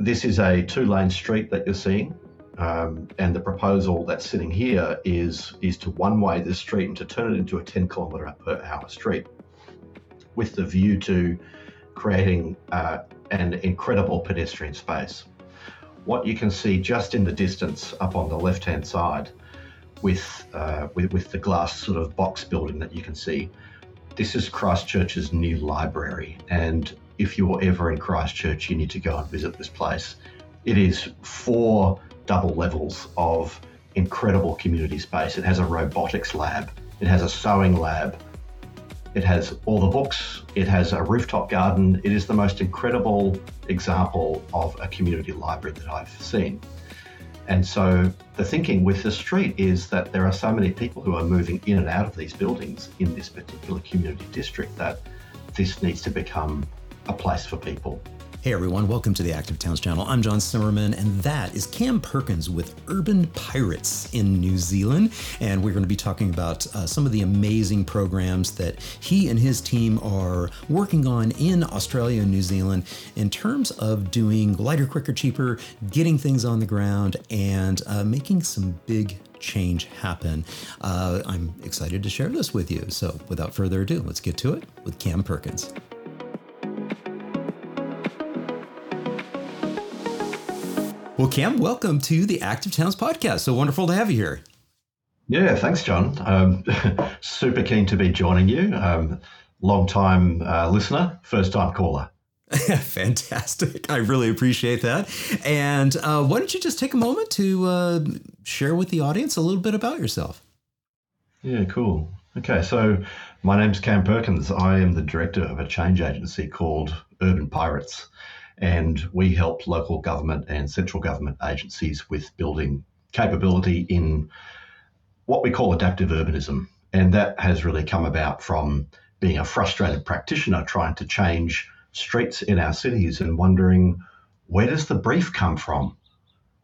this is a two lane street that you're seeing. Um, and the proposal that's sitting here is is to one way this street and to turn it into a 10 kilometre per hour street, with the view to creating uh, an incredible pedestrian space. What you can see just in the distance up on the left hand side, with, uh, with with the glass sort of box building that you can see, this is Christchurch's new library, and if you're ever in Christchurch, you need to go and visit this place. It is four double levels of incredible community space. It has a robotics lab, it has a sewing lab, it has all the books, it has a rooftop garden. It is the most incredible example of a community library that I've seen. And so the thinking with the street is that there are so many people who are moving in and out of these buildings in this particular community district that this needs to become a place for people. Hey everyone, welcome to the Active Towns channel. I'm John Simmerman, and that is Cam Perkins with Urban Pirates in New Zealand. And we're going to be talking about uh, some of the amazing programs that he and his team are working on in Australia and New Zealand in terms of doing lighter, quicker, cheaper, getting things on the ground, and uh, making some big change happen. Uh, I'm excited to share this with you. So without further ado, let's get to it with Cam Perkins. Well, Cam, welcome to the Active Towns podcast. So wonderful to have you here. Yeah, thanks, John. Um, super keen to be joining you. Um, long time uh, listener, first time caller. Fantastic. I really appreciate that. And uh, why don't you just take a moment to uh, share with the audience a little bit about yourself? Yeah, cool. Okay, so my name's Cam Perkins. I am the director of a change agency called Urban Pirates and we help local government and central government agencies with building capability in what we call adaptive urbanism. And that has really come about from being a frustrated practitioner trying to change streets in our cities and wondering where does the brief come from?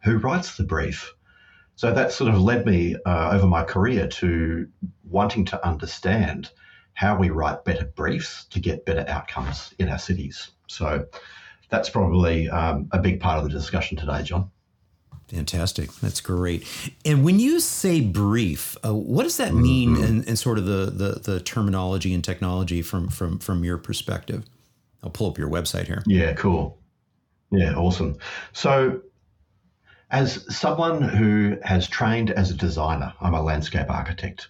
Who writes the brief? So that sort of led me uh, over my career to wanting to understand how we write better briefs to get better outcomes in our cities. So that's probably um, a big part of the discussion today, John. Fantastic. That's great. And when you say brief, uh, what does that mean mm-hmm. in, in, sort of the, the, the terminology and technology from, from, from your perspective? I'll pull up your website here. Yeah, cool. Yeah, awesome. So, as someone who has trained as a designer, I'm a landscape architect.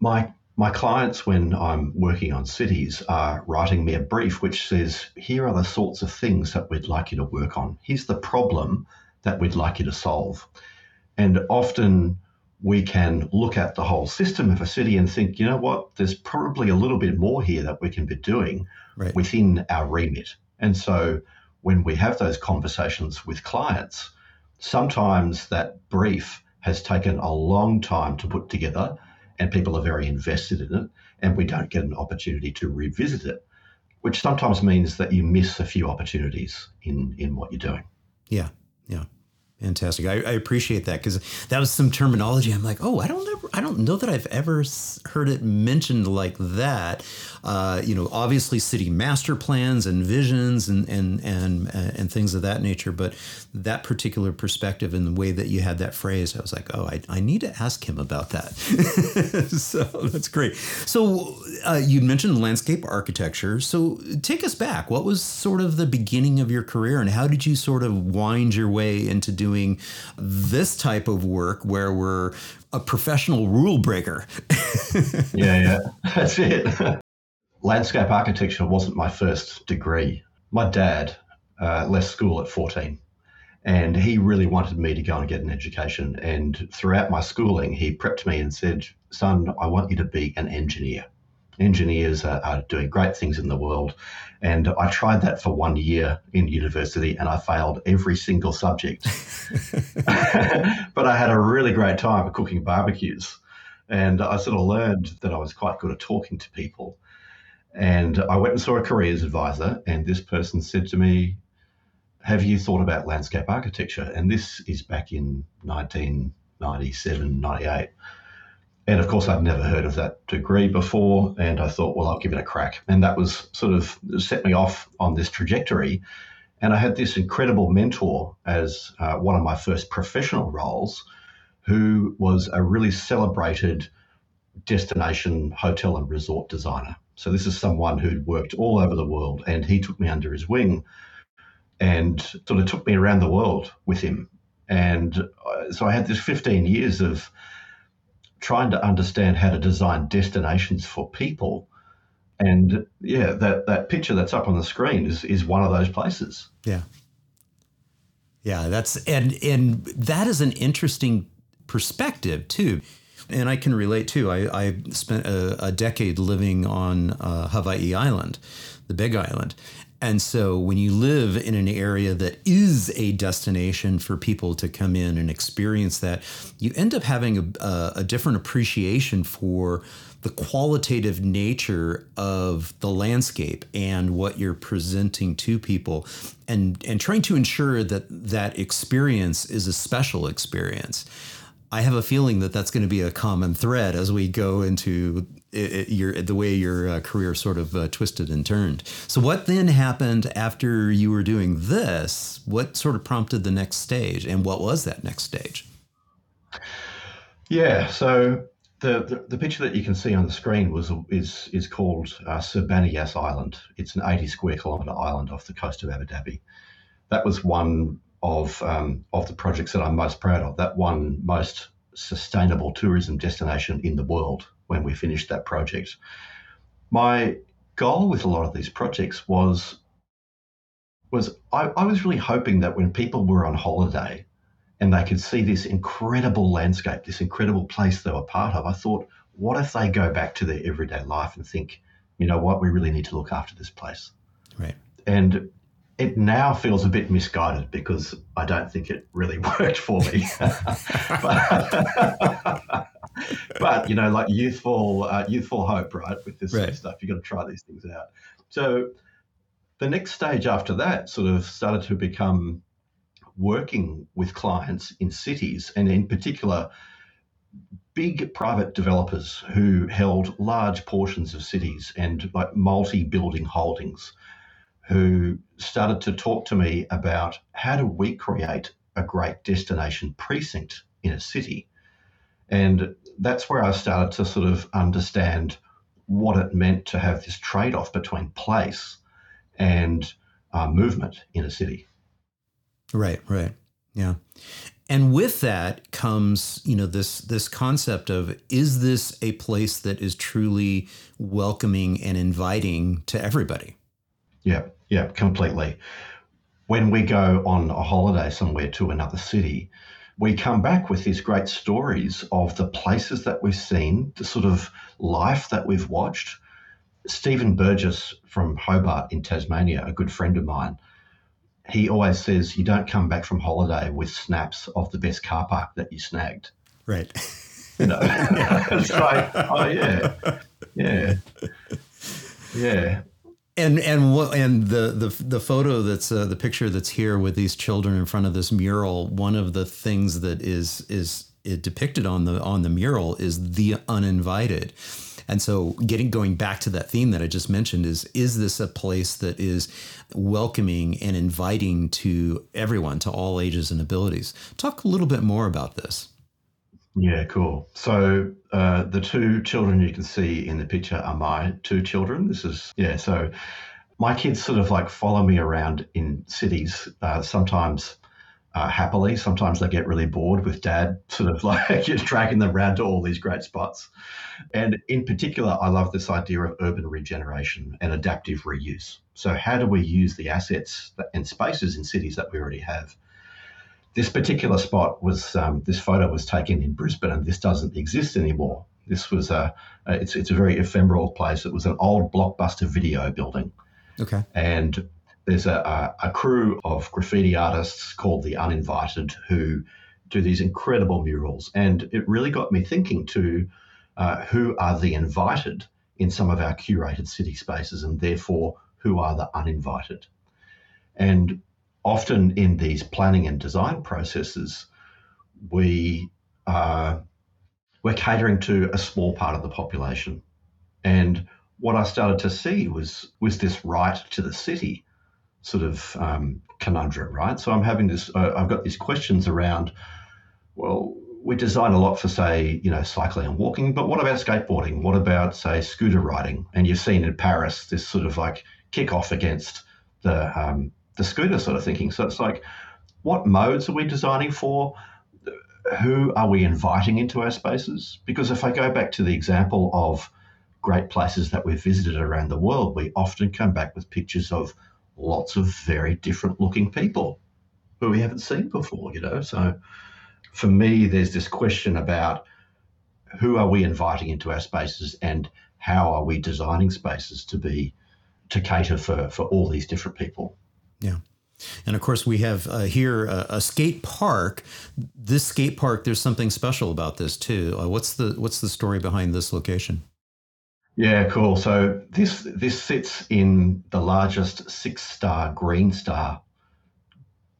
My my clients, when I'm working on cities, are writing me a brief which says, here are the sorts of things that we'd like you to work on. Here's the problem that we'd like you to solve. And often we can look at the whole system of a city and think, you know what, there's probably a little bit more here that we can be doing right. within our remit. And so when we have those conversations with clients, sometimes that brief has taken a long time to put together and people are very invested in it, and we don't get an opportunity to revisit it, which sometimes means that you miss a few opportunities in in what you're doing. Yeah, yeah. Fantastic. I, I, appreciate that because that was some terminology. I'm like, oh, I don't ever, I don't know that I've ever heard it mentioned like that. Uh, you know, obviously city master plans and visions and and and and things of that nature. But that particular perspective and the way that you had that phrase, I was like, oh, I, I need to ask him about that. so that's great. So uh, you mentioned landscape architecture. So take us back. What was sort of the beginning of your career, and how did you sort of wind your way into doing doing this type of work where we're a professional rule breaker. yeah, yeah, that's it. Landscape architecture wasn't my first degree. My dad uh, left school at 14 and he really wanted me to go and get an education. And throughout my schooling, he prepped me and said, Son, I want you to be an engineer engineers are, are, doing great things in the world. And I tried that for one year in university and I failed every single subject. but I had a really great time cooking barbecues. And I sort of learned that I was quite good at talking to people. And I went and saw a careers advisor, and this person said to me, Have you thought about landscape architecture? And this is back in 1997, 98. And of course, I'd never heard of that degree before. And I thought, well, I'll give it a crack. And that was sort of set me off on this trajectory. And I had this incredible mentor as uh, one of my first professional roles, who was a really celebrated destination hotel and resort designer. So this is someone who'd worked all over the world, and he took me under his wing and sort of took me around the world with him. And uh, so I had this 15 years of trying to understand how to design destinations for people. And yeah, that, that picture that's up on the screen is, is one of those places. Yeah. Yeah, that's and and that is an interesting perspective too. And I can relate too. I, I spent a, a decade living on uh, Hawaii Island, the Big Island, and so when you live in an area that is a destination for people to come in and experience that, you end up having a, a different appreciation for the qualitative nature of the landscape and what you're presenting to people and and trying to ensure that that experience is a special experience. I have a feeling that that's going to be a common thread as we go into it, your the way your uh, career sort of uh, twisted and turned. So, what then happened after you were doing this? What sort of prompted the next stage, and what was that next stage? Yeah, so the, the, the picture that you can see on the screen was is is called uh, Sir Bani Yas Island. It's an 80 square kilometre island off the coast of Abu Dhabi. That was one of um, of the projects that I'm most proud of. That one most sustainable tourism destination in the world when we finished that project. My goal with a lot of these projects was was I, I was really hoping that when people were on holiday and they could see this incredible landscape, this incredible place they were part of, I thought, what if they go back to their everyday life and think, you know what, we really need to look after this place. Right. And it now feels a bit misguided because I don't think it really worked for me. but, but, you know, like youthful, uh, youthful hope, right? With this right. sort of stuff, you got to try these things out. So the next stage after that sort of started to become working with clients in cities, and in particular, big private developers who held large portions of cities and like multi-building holdings who started to talk to me about how do we create a great destination precinct in a city. And that's where I started to sort of understand what it meant to have this trade off between place and uh, movement in a city. Right, right. Yeah. And with that comes, you know, this this concept of is this a place that is truly welcoming and inviting to everybody? Yeah, yeah, completely. When we go on a holiday somewhere to another city, we come back with these great stories of the places that we've seen, the sort of life that we've watched. Stephen Burgess from Hobart in Tasmania, a good friend of mine, he always says you don't come back from holiday with snaps of the best car park that you snagged. Right. You know, it's like, oh yeah, yeah, yeah and and and the the the photo that's uh, the picture that's here with these children in front of this mural. One of the things that is is depicted on the on the mural is the uninvited. And so getting going back to that theme that I just mentioned is is this a place that is welcoming and inviting to everyone to all ages and abilities? Talk a little bit more about this. Yeah, cool. So uh, the two children you can see in the picture are my two children. This is yeah. So my kids sort of like follow me around in cities. Uh, sometimes uh, happily, sometimes they get really bored with dad, sort of like dragging them around to all these great spots. And in particular, I love this idea of urban regeneration and adaptive reuse. So how do we use the assets and spaces in cities that we already have? This particular spot was um, this photo was taken in Brisbane, and this doesn't exist anymore. This was a, a it's it's a very ephemeral place. It was an old blockbuster video building. Okay. And there's a, a, a crew of graffiti artists called the Uninvited who do these incredible murals, and it really got me thinking to uh, who are the invited in some of our curated city spaces, and therefore who are the uninvited. And often in these planning and design processes, we uh, we're catering to a small part of the population, and what I started to see was was this right to the city. sort of um, conundrum, right? So I'm having this, uh, I've got these questions around, well, we design a lot for, say, you know, cycling and walking, but what about skateboarding? What about, say, scooter riding? And you've seen in Paris this sort of like kick off against the um, the scooter sort of thinking. So it's like, what modes are we designing for? Who are we inviting into our spaces? Because if I go back to the example of great places that we've visited around the world, we often come back with pictures of lots of very different looking people who we haven't seen before, you know. So for me, there's this question about who are we inviting into our spaces and how are we designing spaces to be to cater for for all these different people. Yeah. And of course, we have uh, here a, a, skate park. This skate park, there's something special about this too. Uh, what's the what's the story behind this location? Yeah, cool. So this this sits in the largest six star Green Star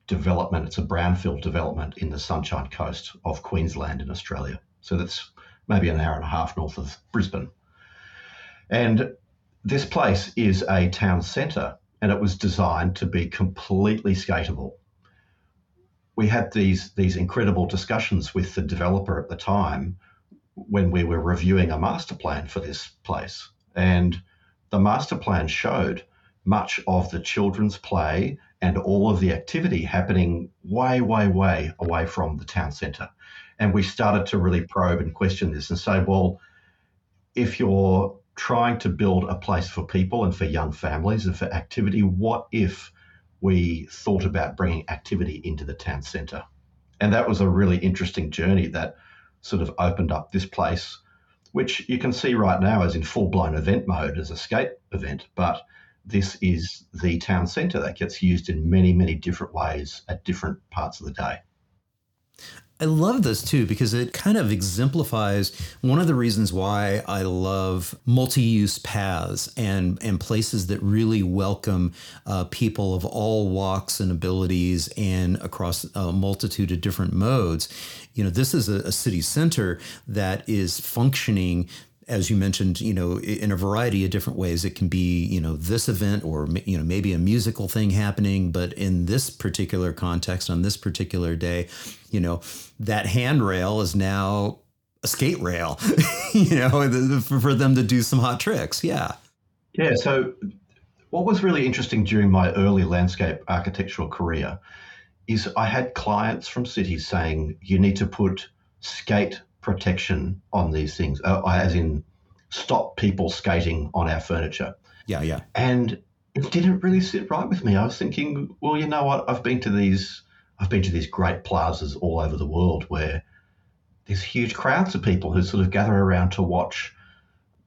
development. It's a brownfield development in the Sunshine Coast of Queensland in Australia. So that's maybe an hour and a half north of Brisbane. And this place is a town centre and it was designed to be completely skatable. We had these, these incredible discussions with the developer at the time when we were reviewing a master plan for this place. And the master plan showed much of the children's play and all of the activity happening way, way, way away from the town centre. And we started to really probe and question this and say, well, if you're trying to build a place for people and for young families and for activity, what if we thought about bringing activity into the town centre? And that was a really interesting journey that sort of opened up this place, which you can see right now is in full blown event mode as a skate event. But this is the town centre that gets used in many, many different ways at different parts of the day. I love this too because it kind of exemplifies one of the reasons why I love multi-use paths and and places that really welcome uh, people of all walks and abilities and across a multitude of different modes. You know, this is a, a city center that is functioning as you mentioned, you know, in a variety of different ways. It can be, you know, this event or, you know, maybe a musical thing happening. But in this particular context, on this particular day, you know, that handrail is now a skate rail, you know, for them to do some hot tricks. Yeah. Yeah. So, what was really interesting during my early landscape architectural career is I had clients from cities saying, you need to put skate protection on these things, uh, as in stop people skating on our furniture. Yeah, yeah. And it didn't really sit right with me. I was thinking, well, you know what? I've been to these, I've been to these great plazas all over the world where there's huge crowds of people who sort of gather around to watch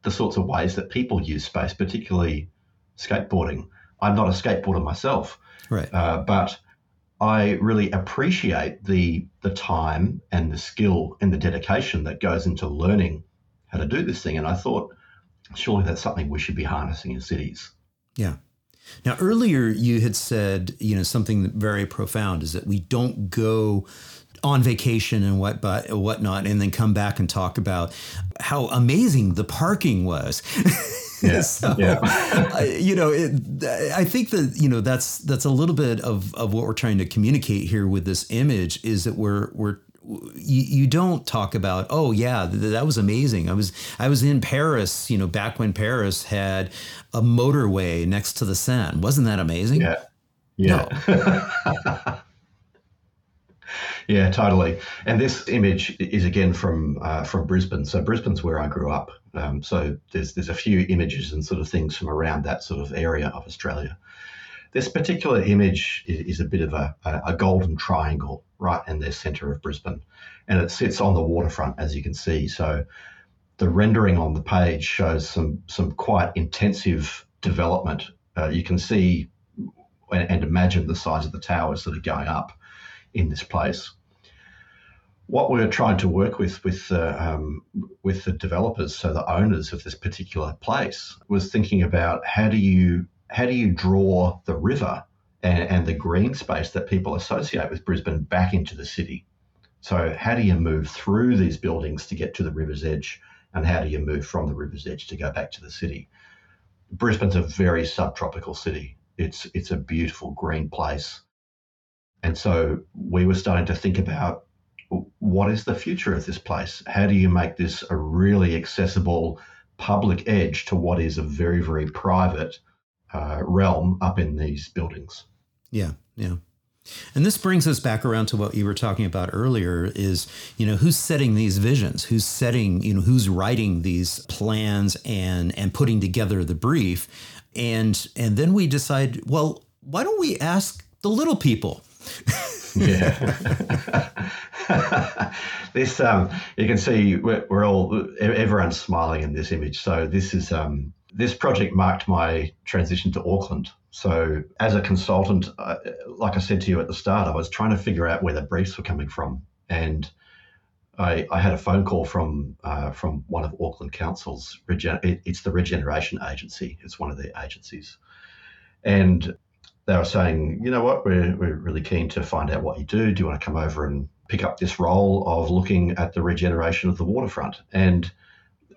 the sorts of ways that people use space, particularly skateboarding. I'm not a skateboarder myself, right? Uh, but I really appreciate the the time and the skill and the dedication that goes into learning how to do this thing. And I thought, surely that's something we should be harnessing in cities. Yeah. Now, earlier you had said, you know, something very profound is that we don't go on vacation and what but whatnot, and then come back and talk about how amazing the parking was. Yeah, so, yeah. you know, it, I think that you know that's that's a little bit of of what we're trying to communicate here with this image is that we're we're you, you don't talk about oh yeah that was amazing i was i was in paris you know back when paris had a motorway next to the seine wasn't that amazing yeah yeah no. Yeah, totally. And this image is again from uh, from Brisbane. So Brisbane's where I grew up. Um, so there's there's a few images and sort of things from around that sort of area of Australia. This particular image is, is a bit of a, a, golden triangle right in the centre of Brisbane, and it sits on the waterfront, as you can see. So the rendering on the page shows some some quite intensive development. Uh, you can see and, and imagine the size of the towers that are going up in this place what we're trying to work with with the um, with the developers, so the owners of this particular place, was thinking about how do you how do you draw the river and, and the green space that people associate with Brisbane back into the city. So how do you move through these buildings to get to the river's edge, and how do you move from the river's edge to go back to the city? Brisbane's a very subtropical city. It's it's a beautiful green place, and so we were starting to think about what is the future of this place? How do you make this a really accessible public edge to what is a very very private uh, realm up in these buildings? Yeah, yeah. And this brings us back around to what you were talking about earlier is, you know, who's setting these visions? Who's setting, you know, who's writing these plans and and putting together the brief? And and then we decide, well, why don't we ask the little people? Yeah. this um, you can see we're, we're, all everyone's smiling in this image. So this is um, this project marked my transition to Auckland. So, as a consultant, uh, like I said to you at the start, I was trying to figure out where the briefs were coming from, and I, I had a phone call from uh, from one of Auckland Council's. It's the Regeneration Agency. It's one of the agencies, and they were saying, you know what, we're we're really keen to find out what you do. Do you want to come over and pick up this role of looking at the regeneration of the waterfront? And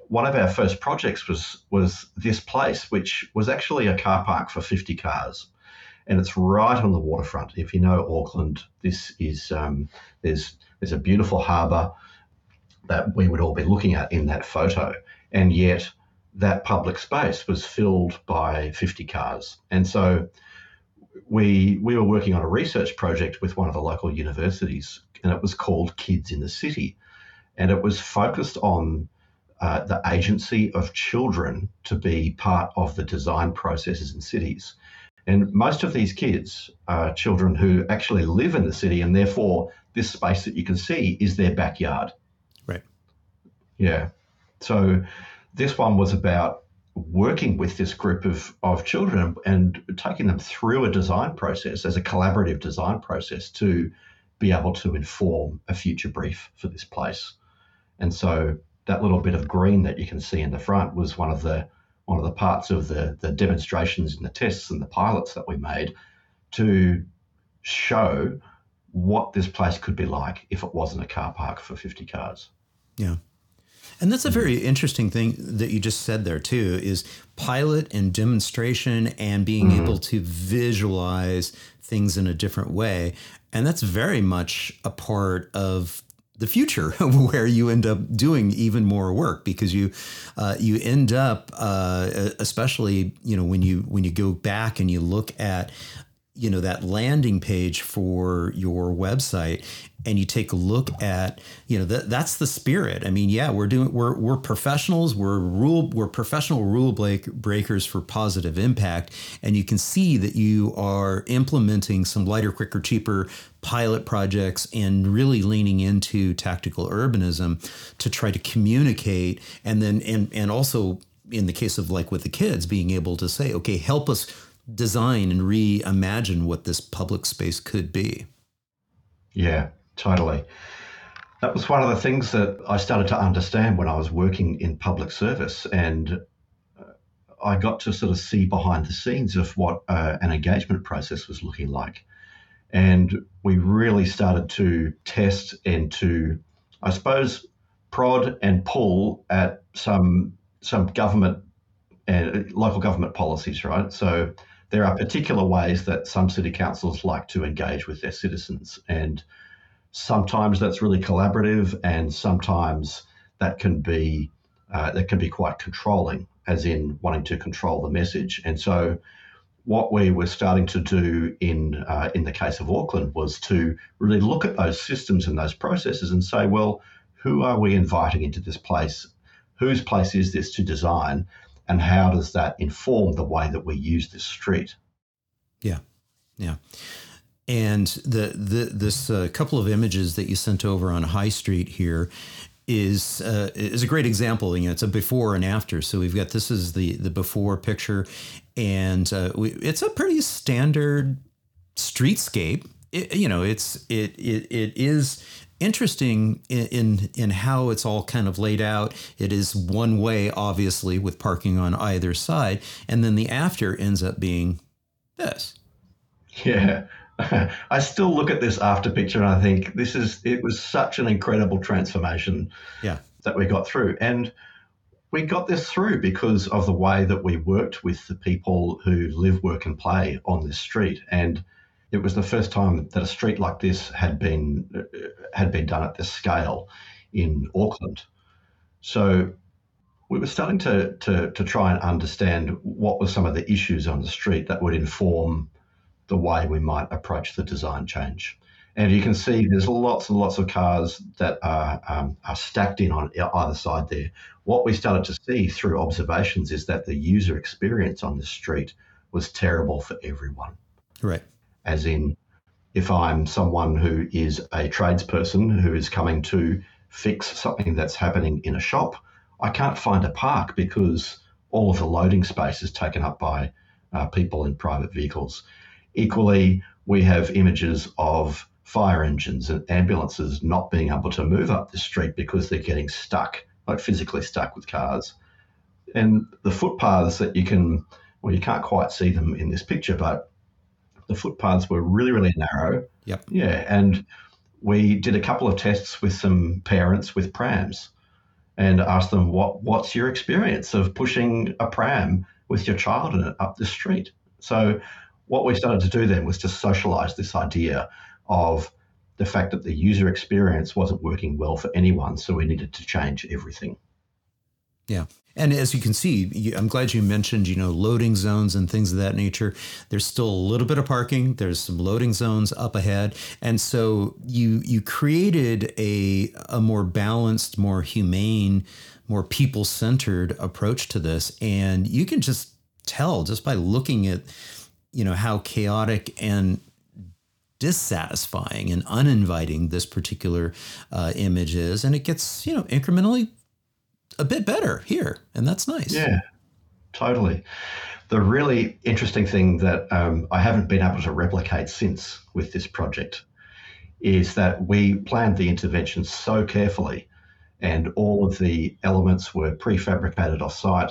one of our first projects was was this place, which was actually a car park for 50 cars, and it's right on the waterfront. If you know Auckland, this is um, there's there's a beautiful harbour that we would all be looking at in that photo, and yet that public space was filled by 50 cars, and so we we were working on a research project with one of the local universities, and it was called Kids in the City, and it was focused on uh, the agency of children to be part of the design processes in cities. And most of these kids are children who actually live in the city, and therefore, this space that you can see is their backyard. Right. Yeah. So, this one was about working with this group of, of children and taking them through a design process as a collaborative design process to be able to inform a future brief for this place. And so that little bit of green that you can see in the front was one of the one of the parts of the the demonstrations and the tests and the pilots that we made to show what this place could be like if it wasn't a car park for 50 cars. Yeah. And that's a very interesting thing that you just said there too is pilot and demonstration and being mm-hmm. able to visualize things in a different way. And that's very much a part of the future where you end up doing even more work because you uh, you end up uh, especially you know when you when you go back and you look at you know that landing page for your website and you take a look at you know that that's the spirit. I mean yeah we're doing we're we're professionals. We're rule we're professional rule break, breakers for positive impact. And you can see that you are implementing some lighter quicker cheaper pilot projects and really leaning into tactical urbanism to try to communicate and then and and also in the case of like with the kids being able to say okay help us design and reimagine what this public space could be. Yeah, totally. That was one of the things that I started to understand when I was working in public service. And uh, I got to sort of see behind the scenes of what uh, an engagement process was looking like. And we really started to test and to, I suppose, prod and pull at some some government and uh, local government policies, right? So there are particular ways that some city councils like to engage with their citizens. And sometimes that's really collaborative, and sometimes that can be uh, that can be quite controlling, as in wanting to control the message. And so, what we were starting to do in uh, in the case of Auckland was to really look at those systems and those processes and say, well, who are we inviting into this place? Whose place is this to design? And how does that inform the way that we use this street? Yeah, yeah. And the the this uh, couple of images that you sent over on High Street here is uh, is a great example. You know, it's a before and after. So we've got this is the the before picture, and uh, we, it's a pretty standard streetscape. It, you know, it's it it it is interesting in, in, in how it's all kind of laid out. It is one way, obviously, with parking on either side, and then the after ends up being this. Yeah. I still look at this after picture and I think this is it was such an incredible transformation yeah. that we got through. And we got this through because of the way that we worked with the people who live, work, and play on this street. And it was the first time that a street like this had been uh, had been done at this scale in Auckland. So we were starting to, to, to try and understand what were some of the issues on the street that would inform the way we might approach the design change. And you can see there's lots and lots of cars that are, um, are stacked in on either side there. What we started to see through observations is that the user experience on the street was terrible for everyone. Right. As in, if I'm someone who is a tradesperson who is coming to fix something that's happening in a shop, I can't find a park because all of the loading space is taken up by uh, people in private vehicles. Equally, we have images of fire engines and ambulances not being able to move up the street because they're getting stuck, like physically stuck with cars. And the footpaths that you can, well, you can't quite see them in this picture, but the footpaths were really, really narrow. Yep. Yeah. And we did a couple of tests with some parents with prams and asked them, what, what's your experience of pushing a pram with your child in it up the street? So what we started to do then was to socialize this idea of the fact that the user experience wasn't working well for anyone. So we needed to change everything. Yeah. And as you can see, I'm glad you mentioned, you know, loading zones and things of that nature. There's still a little bit of parking. There's some loading zones up ahead, and so you you created a a more balanced, more humane, more people centered approach to this, and you can just tell just by looking at, you know, how chaotic and dissatisfying and uninviting this particular uh, image is, and it gets you know incrementally a bit better here, and that's nice. Yeah, totally. The really interesting thing that um, I haven't been able to replicate since with this project is that we planned the intervention so carefully, and all of the elements were prefabricated off site.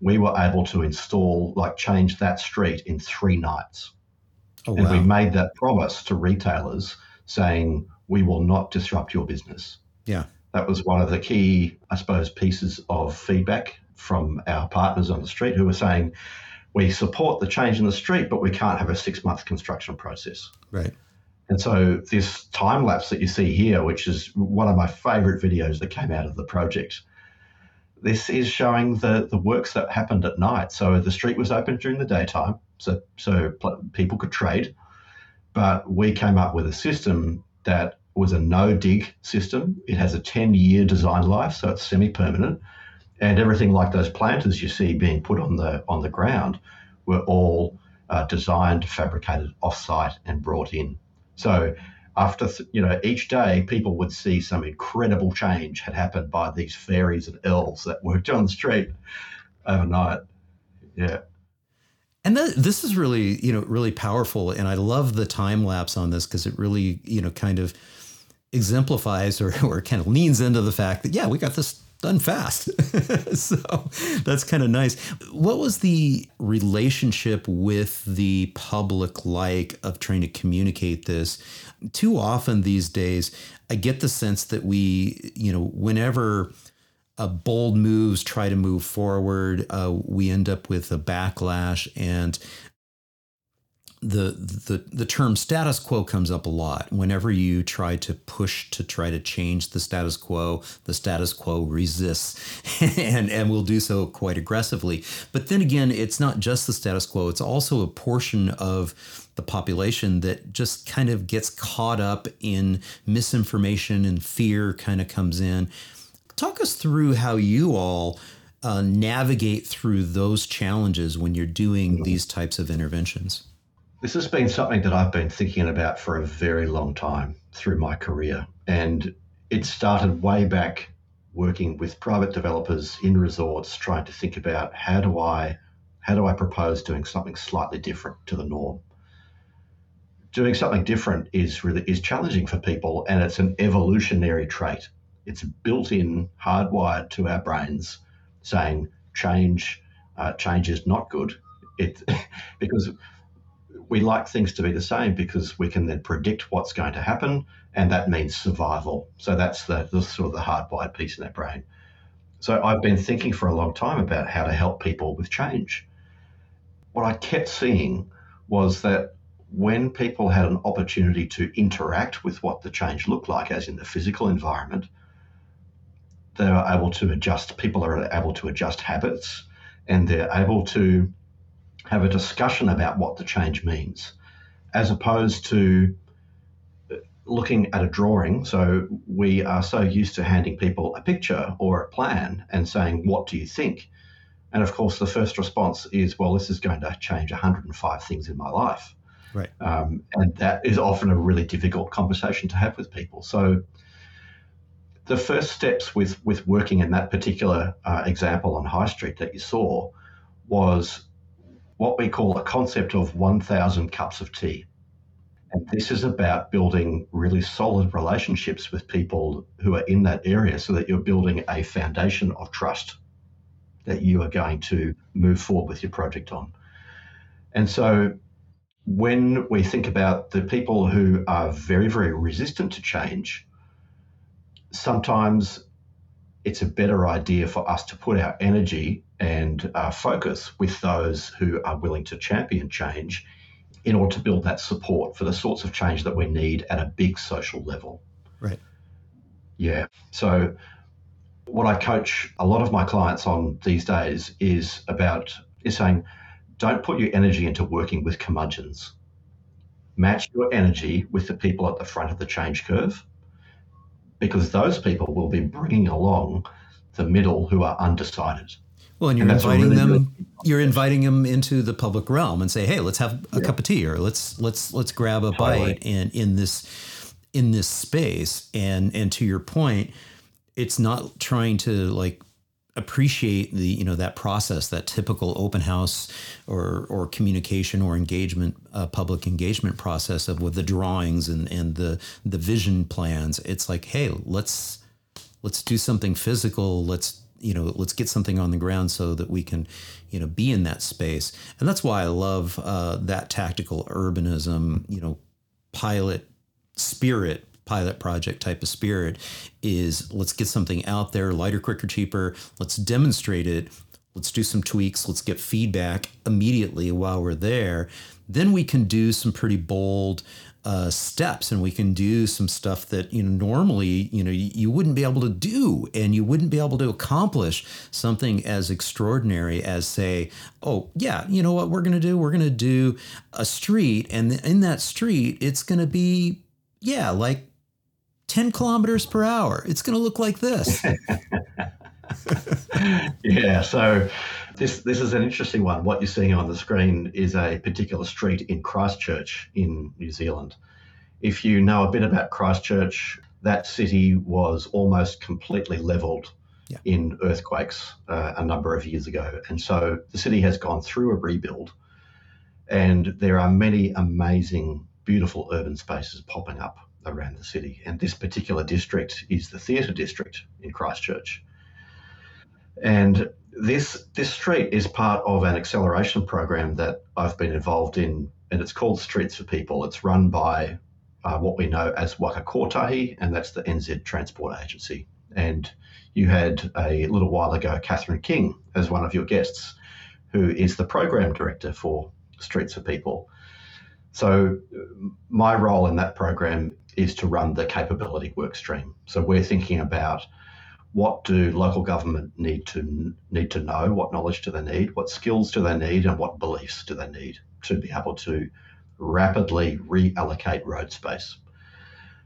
We were able to install, like, change that street in three nights. Oh, and wow. we made that promise to retailers saying, we will not disrupt your business. Yeah. That was one of the key, I suppose, pieces of feedback from our partners on the street who were saying, we support the change in the street, but we can't have a six month construction process. Right. And so this time lapse that you see here, which is one of my favorite videos that came out of the project, this is showing the, the works that happened at night. So the street was open during the daytime so so people could trade. But we came up with a system that was a no dig system. It has a 10 year design life, so it's semi permanent. And everything like those planters you see being put on the on the ground were all uh, designed, fabricated off site, and brought in. So after you know each day, people would see some incredible change had happened by these fairies and elves that worked on the street overnight. Yeah. And that, this is really, you know, really powerful. And I love the time lapse on this because it really, you know, kind of exemplifies or, or kind of leans into the fact that, yeah, we got this done fast. so that's kind of nice. What was the relationship with the public like of trying to communicate this? Too often these days, I get the sense that we, you know, whenever bold moves try to move forward, uh, we end up with a backlash and the, the the term status quo comes up a lot. Whenever you try to push to try to change the status quo the status quo resists and and will do so quite aggressively. But then again it's not just the status quo it's also a portion of the population that just kind of gets caught up in misinformation and fear kind of comes in. Talk us through how you all uh, navigate through those challenges when you're doing these types of interventions. This has been something that I've been thinking about for a very long time through my career. And it started way back working with private developers in resorts, trying to think about how do I how do I propose doing something slightly different to the norm? Doing something different is really is challenging for people and it's an evolutionary trait it's built in, hardwired to our brains, saying change, uh, change is not good. It because we like things to be the same because we can then predict what's going to happen, and that means survival. So that's the, the sort of the hardwired piece in our brain. So I've been thinking for a long time about how to help people with change. What I kept seeing was that when people had an opportunity to interact with what the change looked like, as in the physical environment, they were able to adjust, people are able to adjust habits and they're able to have a discussion about what the change means, as opposed to looking at a drawing. So we are so used to handing people a picture or a plan and saying, What do you think? And of course, the first response is, Well, this is going to change 105 things in my life. Right. Um, and that is often a really difficult conversation to have with people. So the first steps with with working in that particular uh, example on High Street that you saw was what we call a concept of 1,000 cups of tea. And this is about building really solid relationships with people who are in that area so that you're building a foundation of trust that you are going to move forward with your project on. And so when we think about the people who are very, very resistant to change, sometimes it's a better idea for us to put our energy and uh, focus with those who are willing to champion change in order to build that support for the sorts of change that we need at a big social level. Right. Yeah. So, what I coach a lot of my clients on these days is about is saying, don't put your energy into working with curmudgeons. Match your energy with the people at the front of the change curve because those people will be bringing along the middle who are undecided. Well, and you're and inviting really them. You're inviting them into the public realm and say, "Hey, let's have a yeah. cup of tea, or let's let's let's grab a totally. bite." And in this in this space, and and to your point, it's not trying to like appreciate the you know that process that typical open house or or communication or engagement uh, public engagement process of with the drawings and and the the vision plans it's like hey let's let's do something physical let's you know let's get something on the ground so that we can you know be in that space and that's why i love uh, that tactical urbanism you know pilot spirit pilot project type of spirit is let's get something out there lighter, quicker, cheaper. Let's demonstrate it. Let's do some tweaks. Let's get feedback immediately while we're there. Then we can do some pretty bold uh, steps and we can do some stuff that you know normally you know you, wouldn't be able to do and you wouldn't be able to accomplish something as extraordinary as say oh yeah you know what we're going to do we're going to do a street and in that street it's going to be yeah like 10 kilometers per hour. It's going to look like this. yeah, so this this is an interesting one. What you're seeing on the screen is a particular street in Christchurch in New Zealand. If you know a bit about Christchurch, that city was almost completely leveled yeah. in earthquakes uh, a number of years ago. And so the city has gone through a rebuild, and there are many amazing, beautiful urban spaces popping up around the city. And this particular district is the theatre district in Christchurch. And this this street is part of an acceleration program that I've been involved in, and it's called Streets for People. It's run by uh, what we know as Waka Kotahi, and that's the NZ Transport Agency. And you had a little while ago Kathryn King as one of your guests, who is the program director for Streets for People. So, my role in that program is to run the capability work stream. So, we're thinking about what do local government need to need to know, what knowledge do they need, what skills do they need, and what beliefs do they need to be able to rapidly reallocate road space.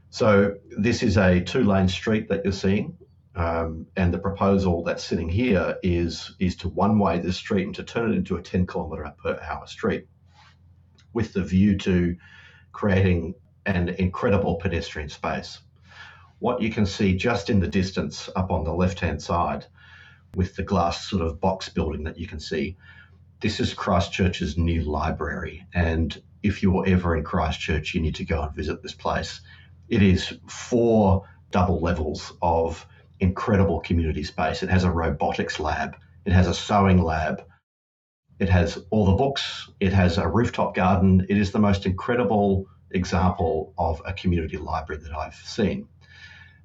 So, this is a two lane street that you're seeing. Um, and the proposal that's sitting here is is to one way this street and to turn it into a 10 kilometre per hour street with the view to creating an incredible pedestrian space. What you can see just in the distance up on the left hand side with the glass sort of box building that you can see, this is Christchurch's new library. And if you're ever in Christchurch, you need to go and visit this place. It is four double levels of incredible community space. It has a robotics lab, it has a sewing lab, it has all the books. It has a rooftop garden. It is the most incredible example of a community library that I've seen.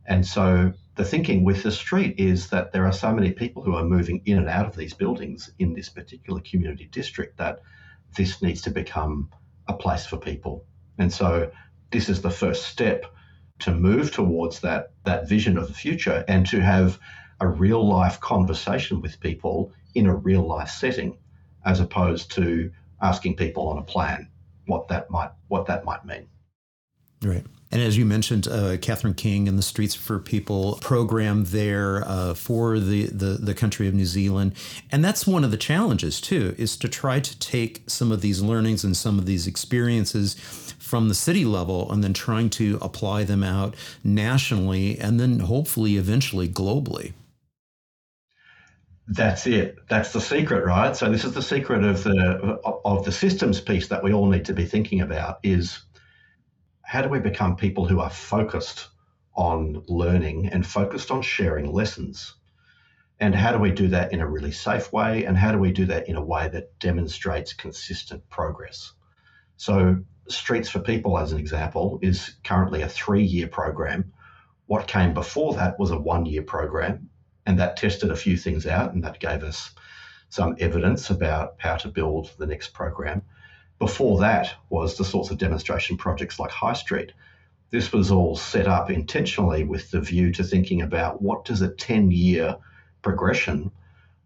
And so the thinking with the street is that there are so many people who are moving in and out of these buildings in this particular community district that this needs to become a place for people. And so this is the first step to move towards that that vision of the future and to have a real life conversation with people in a real life setting as opposed to asking people on a plan what that might what that might mean. Right. And as you mentioned, uh, Kathryn King and the Streets for People program there uh, for the, the, the country of New Zealand. And that's one of the challenges, too, is to try to take some of these learnings and some of these experiences from the city level and then trying to apply them out nationally and then hopefully eventually globally. That's it. That's the secret, right? So this is the secret of the of the systems piece that we all need to be thinking about is how do we become people who are focused on learning and focused on sharing lessons? And how do we do that in a really safe way? And how do we do that in a way that demonstrates consistent progress? So, Streets for People, as an example, is currently a three year program. What came before that was a one year program, and that tested a few things out, and that gave us some evidence about how to build the next program. Before that was the sorts of demonstration projects like High Street. This was all set up intentionally with the view to thinking about what does a 10 year progression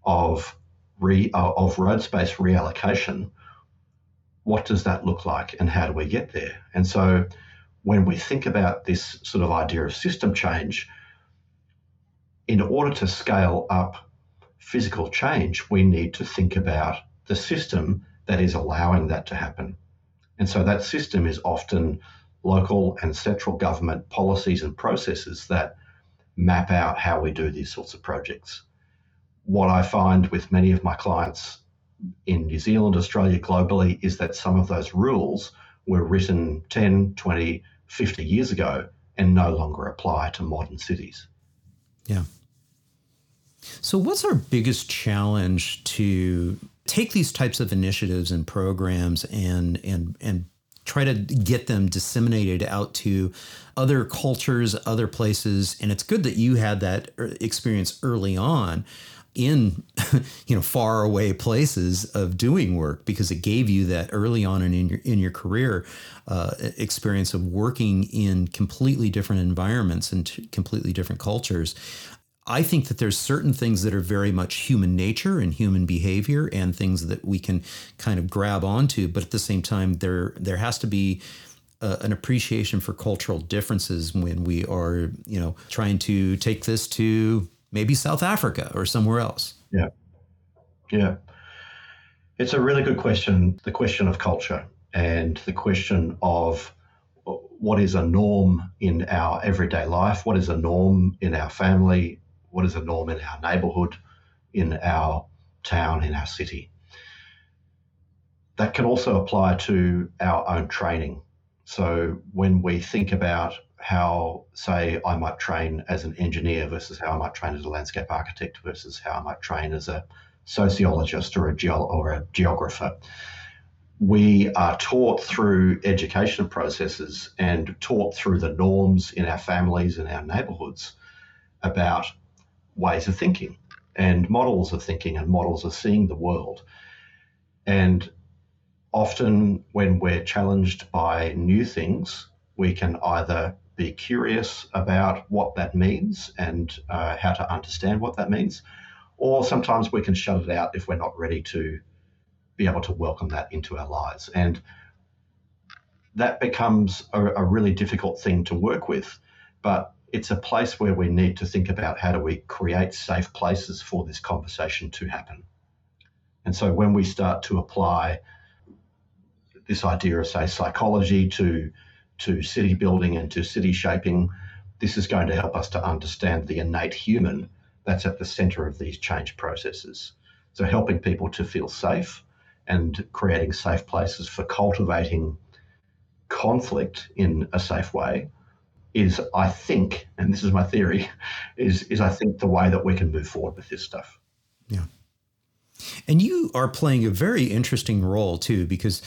of re, uh, of road space reallocation, what does that look like and how do we get there? And so when we think about this sort of idea of system change, in order to scale up physical change, we need to think about the system that is allowing that to happen. And so that system is often local and central government policies and processes that map out how we do these sorts of projects. What I find with many of my clients in New Zealand, Australia, globally, is that some of those rules were written 10, 20, 50 years ago and no longer apply to modern cities. Yeah. So, what's our biggest challenge to take these types of initiatives and programs and and and try to get them disseminated out to other cultures, other places. And it's good that you had that experience early on in you know far away places of doing work because it gave you that early on in your in your career uh, experience of working in completely different environments and completely different cultures I think that there's certain things that are very much human nature and human behavior and things that we can kind of grab onto, but at the same time, there there has to be uh, an appreciation for cultural differences when we are, you know, trying to take this to maybe South Africa or somewhere else. Yeah, yeah, it's a really good question. The question of culture and the question of what is a norm in our everyday life, what is a norm in our family, what is a norm in our neighborhood, in our town, in our city. That can also apply to our own training. So when we think about how, say, I might train as an engineer versus how I might train as a landscape architect versus how I might train as a sociologist or a, or a geographer, we are taught through education processes and taught through the norms in our families and our neighborhoods about ways of thinking and models of thinking and models of seeing the world. And often, when we're challenged by new things, we can either be curious about what that means and uh, how to understand what that means, or sometimes we can shut it out if we're not ready to be able to welcome that into our lives. And that becomes a, a really difficult thing to work with. But it's a place where we need to think about how do we create safe places for this conversation to happen. And so when we start to apply this idea of, say, psychology to, to city building and to city shaping, this is going to help us to understand the innate human that's at the center of these change processes. So helping people to feel safe and creating safe places for cultivating conflict in a safe way is I think, and this is my theory, is is I think the way that we can move forward with this stuff. Yeah. And you are playing a very interesting role too, because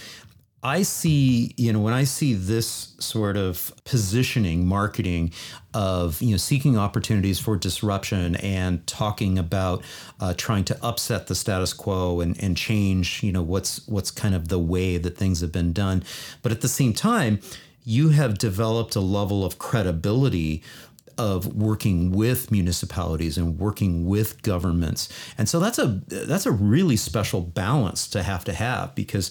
I see, you know, when I see this sort of positioning, marketing of, you know, seeking opportunities for disruption and talking about uh, trying to upset the status quo and, and change, you know, what's what's kind of the way that things have been done. But at the same time, you have developed a level of credibility of working with municipalities and working with governments. And so that's a that's a really special balance to have to have because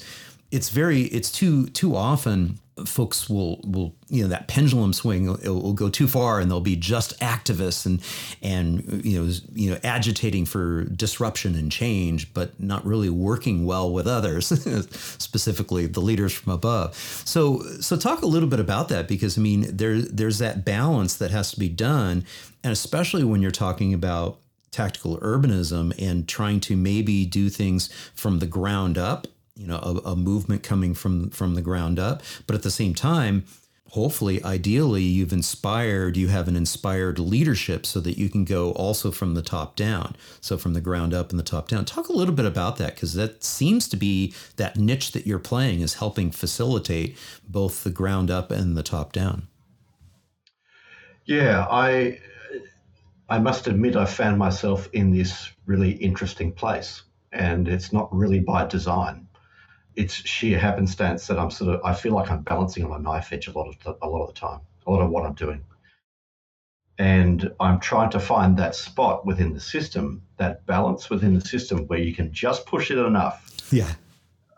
it's very it's too too often folks will will you know that pendulum swing will, will, go too far and they'll be just activists and and you know you know agitating for disruption and change but not really working well with others specifically the leaders from above. So so talk a little bit about that because i mean there there's that balance that has to be done and especially when you're talking about tactical urbanism and trying to maybe do things from the ground up you know a, a movement coming from from the ground up. But at the same time hopefully ideally you've inspired you have an inspired leadership so that you can go also from the top down. So from the ground up and the top down. Talk a little bit about that because that seems to be that niche that you're playing is helping facilitate both the ground up and the top down. Yeah i i must admit i found myself in this really interesting place and it's not really by design it's sheer happenstance that I'm sort of I feel like I'm balancing on a knife edge a lot of the, a lot of the time, a lot of what I'm doing, and I'm trying to find that spot within the system, that balance within the system where you can just push it enough. Yeah.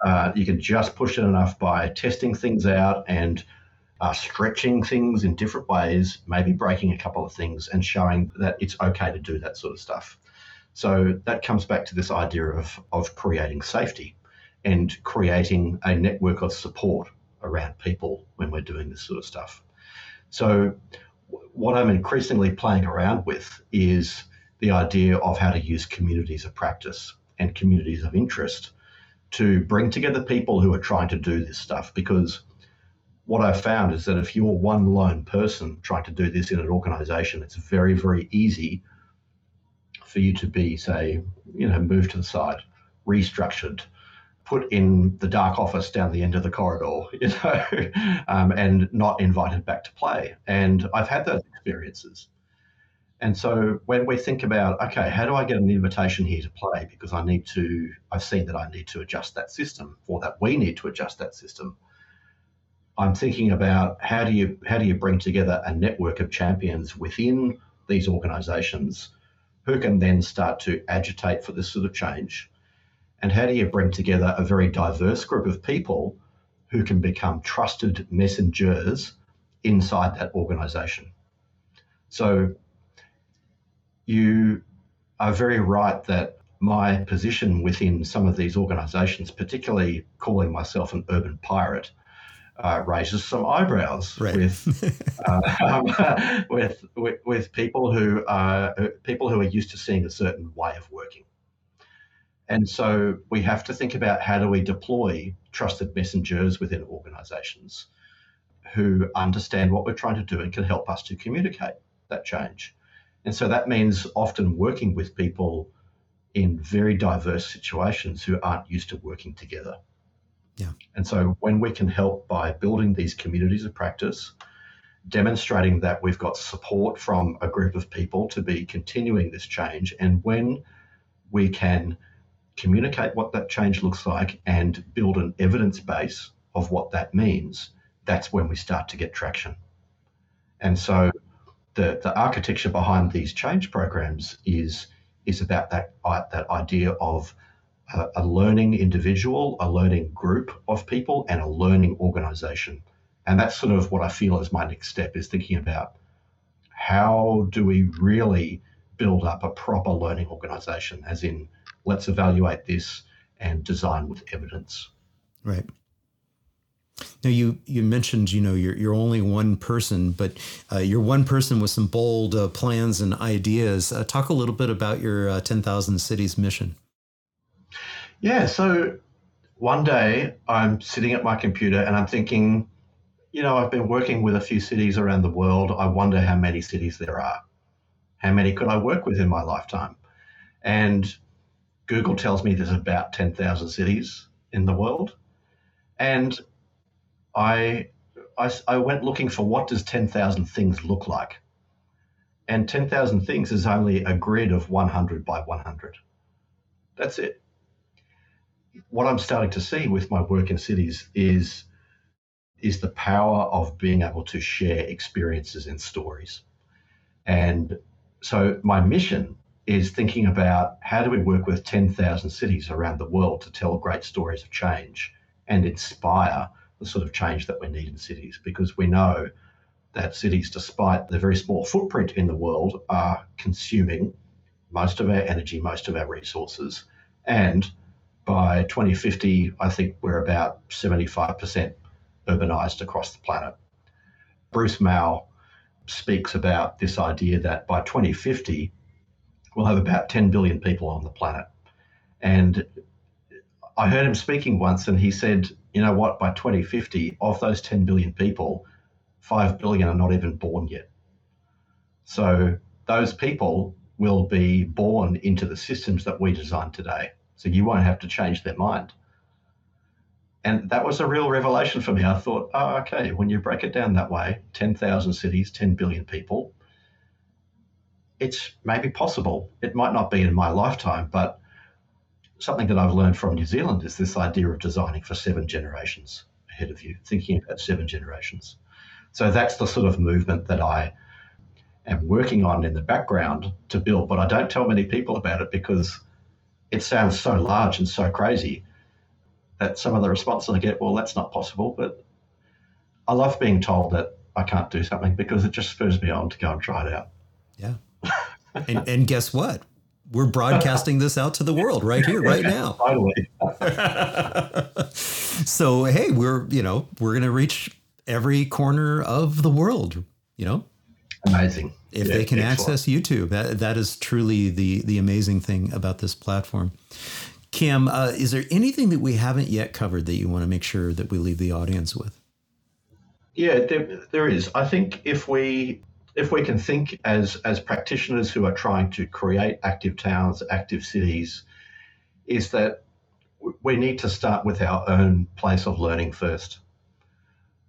Uh, you can just push it enough by testing things out and uh, stretching things in different ways, maybe breaking a couple of things and showing that it's okay to do that sort of stuff. So that comes back to this idea of, of creating safety and creating a network of support around people when we're doing this sort of stuff. So, what I'm increasingly playing around with is the idea of how to use communities of practice and communities of interest to bring together people who are trying to do this stuff. Because what I've found is that if you're one lone person trying to do this in an organization, it's very, very easy for you to be, say, you know, moved to the side, restructured, put in the dark office down the end of the corridor, you know, um, and not invited back to play. And I've had those experiences. And so when we think about, okay, how do I get an invitation here to play? Because I need to, I've seen that I need to adjust that system, or that we need to adjust that system. I'm thinking about how do you how do you bring together a network of champions within these organisations who can then start to agitate for this sort of change and how do you bring together a very diverse group of people who can become trusted messengers inside that organization? So you are very right that my position within some of these organizations, particularly calling myself an urban pirate, uh, raises some eyebrows right. with, uh, um, with, with with people who are people who are used to seeing a certain way of working. And so we have to think about how do we deploy trusted messengers within organizations who understand what we're trying to do and can help us to communicate that change. And so that means often working with people in very diverse situations who aren't used to working together. Yeah. And so when we can help by building these communities of practice, demonstrating that we've got support from a group of people to be continuing this change, and when we can communicate what that change looks like and build an evidence base of what that means, that's when we start to get traction. And so the, the architecture behind these change programs is, is about that, uh, that idea of a, a learning individual, a learning group of people, and a learning organization. And that's sort of what I feel is my next step is thinking about how do we really build up a proper learning organization, as in let's evaluate this and design with evidence. Right. Now you you mentioned you know you're you're only one person, but uh, you're one person with some bold uh, plans and ideas. Uh, talk a little bit about your uh, ten thousand cities mission. Yeah. So one day I'm sitting at my computer and I'm thinking, you know, I've been working with a few cities around the world. I wonder how many cities there are. How many could I work with in my lifetime? And Google tells me there's about 10,000 cities in the world. And I, I, I went looking for what does 10,000 things look like? And 10,000 things is only a grid of 100 by 100. That's it. What I'm starting to see with my work in cities is, is the power of being able to share experiences and stories. And so my mission is thinking about how do we work with 10,000 cities around the world to tell great stories of change and inspire the sort of change that we need in cities because we know that cities, despite their very small footprint in the world, are consuming most of our energy, most of our resources. And by 2050, I think we're about 75% urbanized across the planet. Bruce Mau speaks about this idea that by 2050, we'll have about 10 billion people on the planet. And I heard him speaking once, and he said, you know what, by 2050, of those 10 billion people, 5 billion are not even born yet. So those people will be born into the systems that we design today. So you won't have to change their mind. And that was a real revelation for me. I thought, oh, okay, when you break it down that way 10,000 cities, 10 billion people, it's maybe possible. It might not be in my lifetime, but something that I've learned from New Zealand is this idea of designing for seven generations ahead of you, thinking about seven generations. So that's the sort of movement that I am working on in the background to build, but I don't tell many people about it because it sounds so large and so crazy that some of the responses I get, well, that's not possible. But I love being told that I can't do something because it just spurs me on to go and try it out. Yeah. And, and guess what? We're broadcasting this out to the world right here, right now. Finally. so hey, we're you know we're gonna reach every corner of the world. You know, amazing. If yeah, they can excellent. access YouTube, that that is truly the the amazing thing about this platform. Cam, uh, is there anything that we haven't yet covered that you want to make sure that we leave the audience with? Yeah, there, there is. I think if we if we can think as as practitioners who are trying to create active towns, active cities, is that we need to start with our own place of learning first.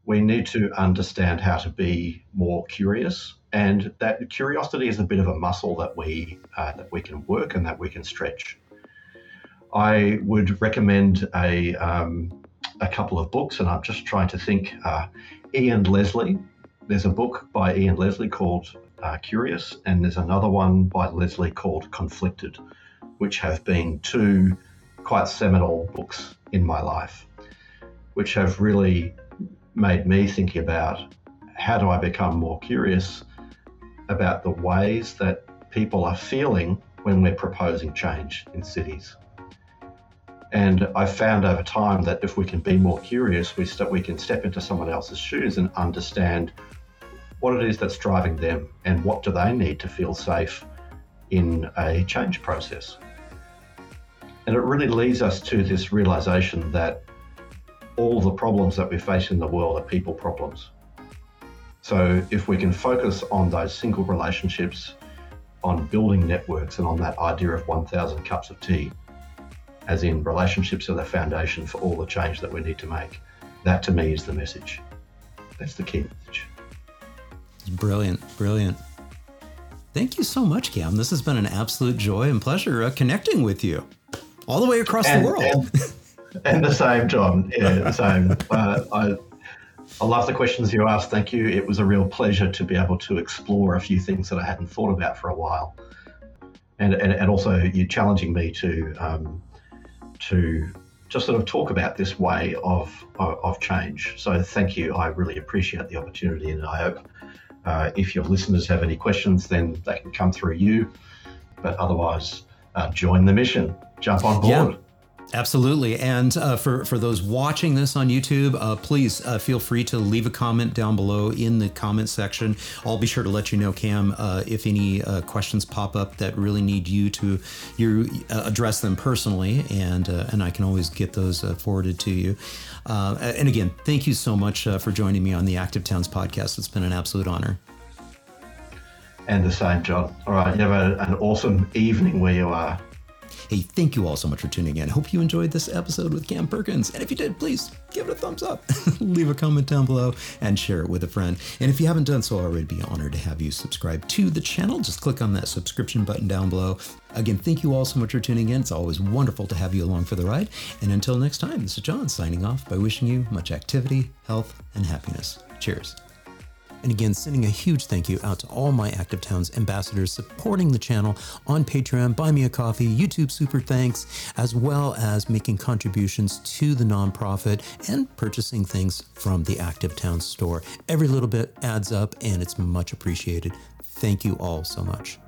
We need to understand how to be more curious, and that curiosity is a bit of a muscle that we uh, that we can work and that we can stretch. I would recommend a um, a couple of books, and I'm just trying to think. Uh, Ian Leslie there's a book by Ian Leslie called uh, Curious, and there's another one by Leslie called Conflicted, which have been two quite seminal books in my life, which have really made me think about how do I become more curious about the ways that people are feeling when we're proposing change in cities. And I've found over time that if we can be more curious, we, st- we can step into someone else's shoes and understand what it is that's driving them and what do they need to feel safe in a change process. And it really leads us to this realization that all the problems that we face in the world are people problems. So if we can focus on those single relationships, on building networks, and on that idea of 1,000 cups of tea, as in relationships are the foundation for all the change that we need to make. That to me is the message. That's the key message. Brilliant, brilliant. Thank you so much, Cam. This has been an absolute joy and pleasure uh, connecting with you all the way across and, the world. And, and, the same, John. Yeah, the same. Uh, I, I love the questions you asked. Thank you. It was a real pleasure to be able to explore a few things that I hadn't thought about for a while. And, and, and also you're challenging me to um, to just sort of talk about this way of, of, of change. So thank you. I really appreciate the opportunity, and I hope uh, if your listeners have any questions, then they can come through you. But otherwise, uh, join the mission. Jump on board. Yeah. Absolutely. And uh, for, for those watching this on YouTube, uh, please uh, feel free to leave a comment down below in the comment section. I'll be sure to let you know, Cam, uh, if any uh, questions pop up that really need you to you uh, address them personally, and and I can always get those forwarded to you. and again, thank you so much for joining me on the Active Towns podcast. It's been an absolute honor. And the same, John. All right, you have a, an awesome evening where you are. Hey, thank you all so much for tuning in. Hope you enjoyed this episode with Cam Perkins. And if you did, please give it a thumbs up, leave a comment down below, and share it with a friend. And if you haven't done so already, be honored to have you subscribe to the channel. Just click on that subscription button down below. Again, thank you all so much for tuning in. It's always wonderful to have you along for the ride. And until next time, this is John signing off by wishing you much activity, health, and happiness. Cheers. And again, sending a huge thank you out to all my Active Towns ambassadors supporting the channel on Patreon, Buy Me a Coffee, YouTube Super Thanks, as well as making contributions to the nonprofit and purchasing things from the Active Towns store. Every little bit adds up and it's much appreciated. Thank you all so much.